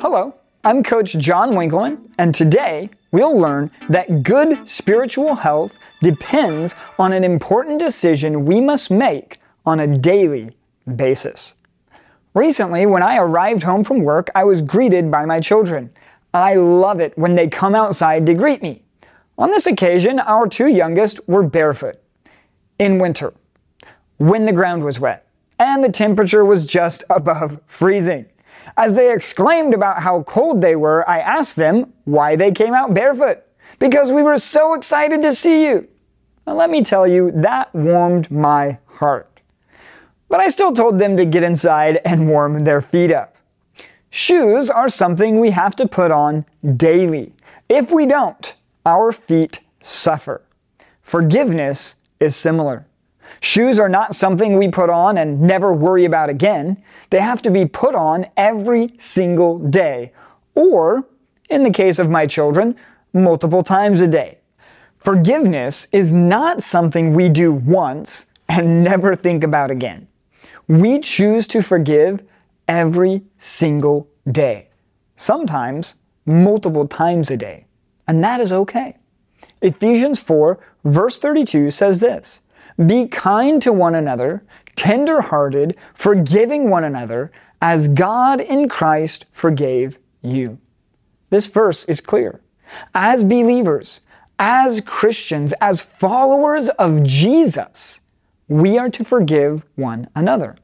Hello, I'm Coach Jon Winkelman, and today we'll learn that good spiritual health depends on an important decision we must make on a daily basis. Recently, when I arrived home from work, I was greeted by my children. I love it when they come outside to greet me. On this occasion, our two youngest were barefoot. In winter, when the ground was wet, and the temperature was just above freezing. As they exclaimed about how cold they were, I asked them why they came out barefoot. Because we were so excited to see you. Now, let me tell you, that warmed my heart. But I still told them to get inside and warm their feet up. Shoes are something we have to put on daily. If we don't, our feet suffer. Forgiveness is similar. Shoes are not something we put on and never worry about again. They have to be put on every single day, or, in the case of my children, multiple times a day. Forgiveness is not something we do once and never think about again. We choose to forgive every single day, sometimes multiple times a day, and that is okay. Ephesians 4, verse 32 says this Be kind to one another, tender hearted, forgiving one another, as God in Christ forgave you. This verse is clear. As believers, as Christians, as followers of Jesus, we are to forgive one another.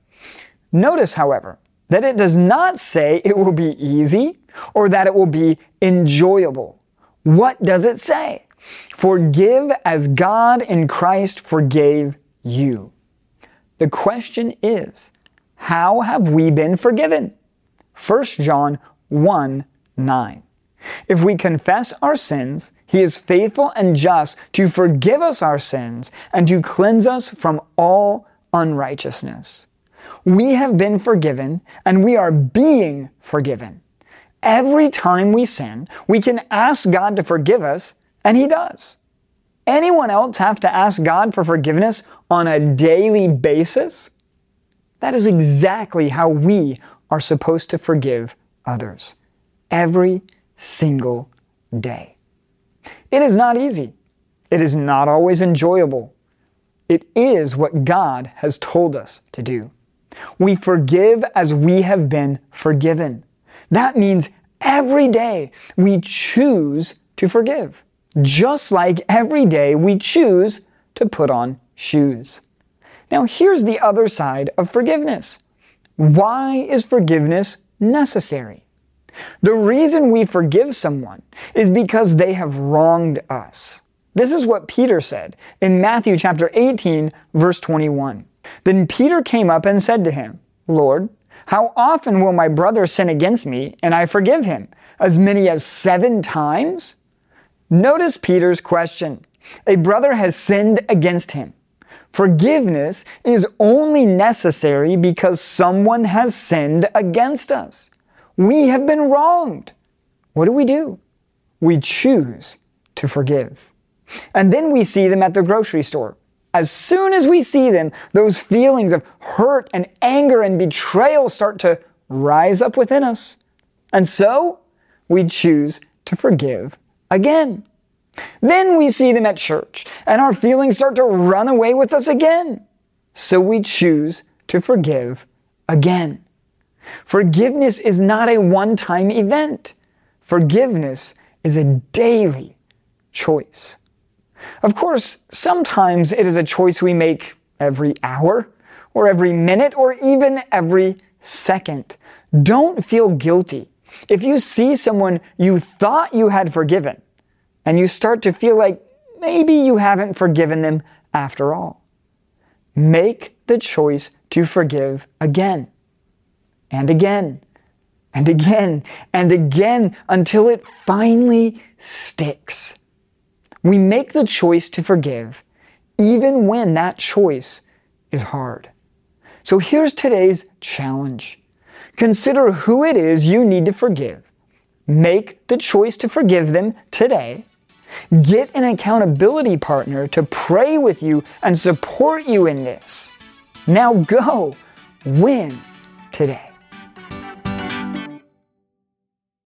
Notice, however, that it does not say it will be easy or that it will be enjoyable. What does it say? Forgive as God in Christ forgave you. The question is, how have we been forgiven? 1 John 1 9. If we confess our sins, he is faithful and just to forgive us our sins and to cleanse us from all unrighteousness. We have been forgiven and we are being forgiven. Every time we sin, we can ask God to forgive us, and He does. Anyone else have to ask God for forgiveness on a daily basis? That is exactly how we are supposed to forgive others. Every single day. It is not easy. It is not always enjoyable. It is what God has told us to do. We forgive as we have been forgiven. That means every day we choose to forgive, just like every day we choose to put on shoes. Now, here's the other side of forgiveness. Why is forgiveness necessary? The reason we forgive someone is because they have wronged us. This is what Peter said in Matthew chapter 18, verse 21. Then Peter came up and said to him, Lord, how often will my brother sin against me and I forgive him? As many as seven times? Notice Peter's question. A brother has sinned against him. Forgiveness is only necessary because someone has sinned against us. We have been wronged. What do we do? We choose to forgive. And then we see them at the grocery store. As soon as we see them, those feelings of hurt and anger and betrayal start to rise up within us. And so we choose to forgive again. Then we see them at church, and our feelings start to run away with us again. So we choose to forgive again. Forgiveness is not a one time event, forgiveness is a daily choice. Of course, sometimes it is a choice we make every hour, or every minute, or even every second. Don't feel guilty. If you see someone you thought you had forgiven, and you start to feel like maybe you haven't forgiven them after all, make the choice to forgive again and again and again and again until it finally sticks. We make the choice to forgive even when that choice is hard. So here's today's challenge. Consider who it is you need to forgive. Make the choice to forgive them today. Get an accountability partner to pray with you and support you in this. Now go win today.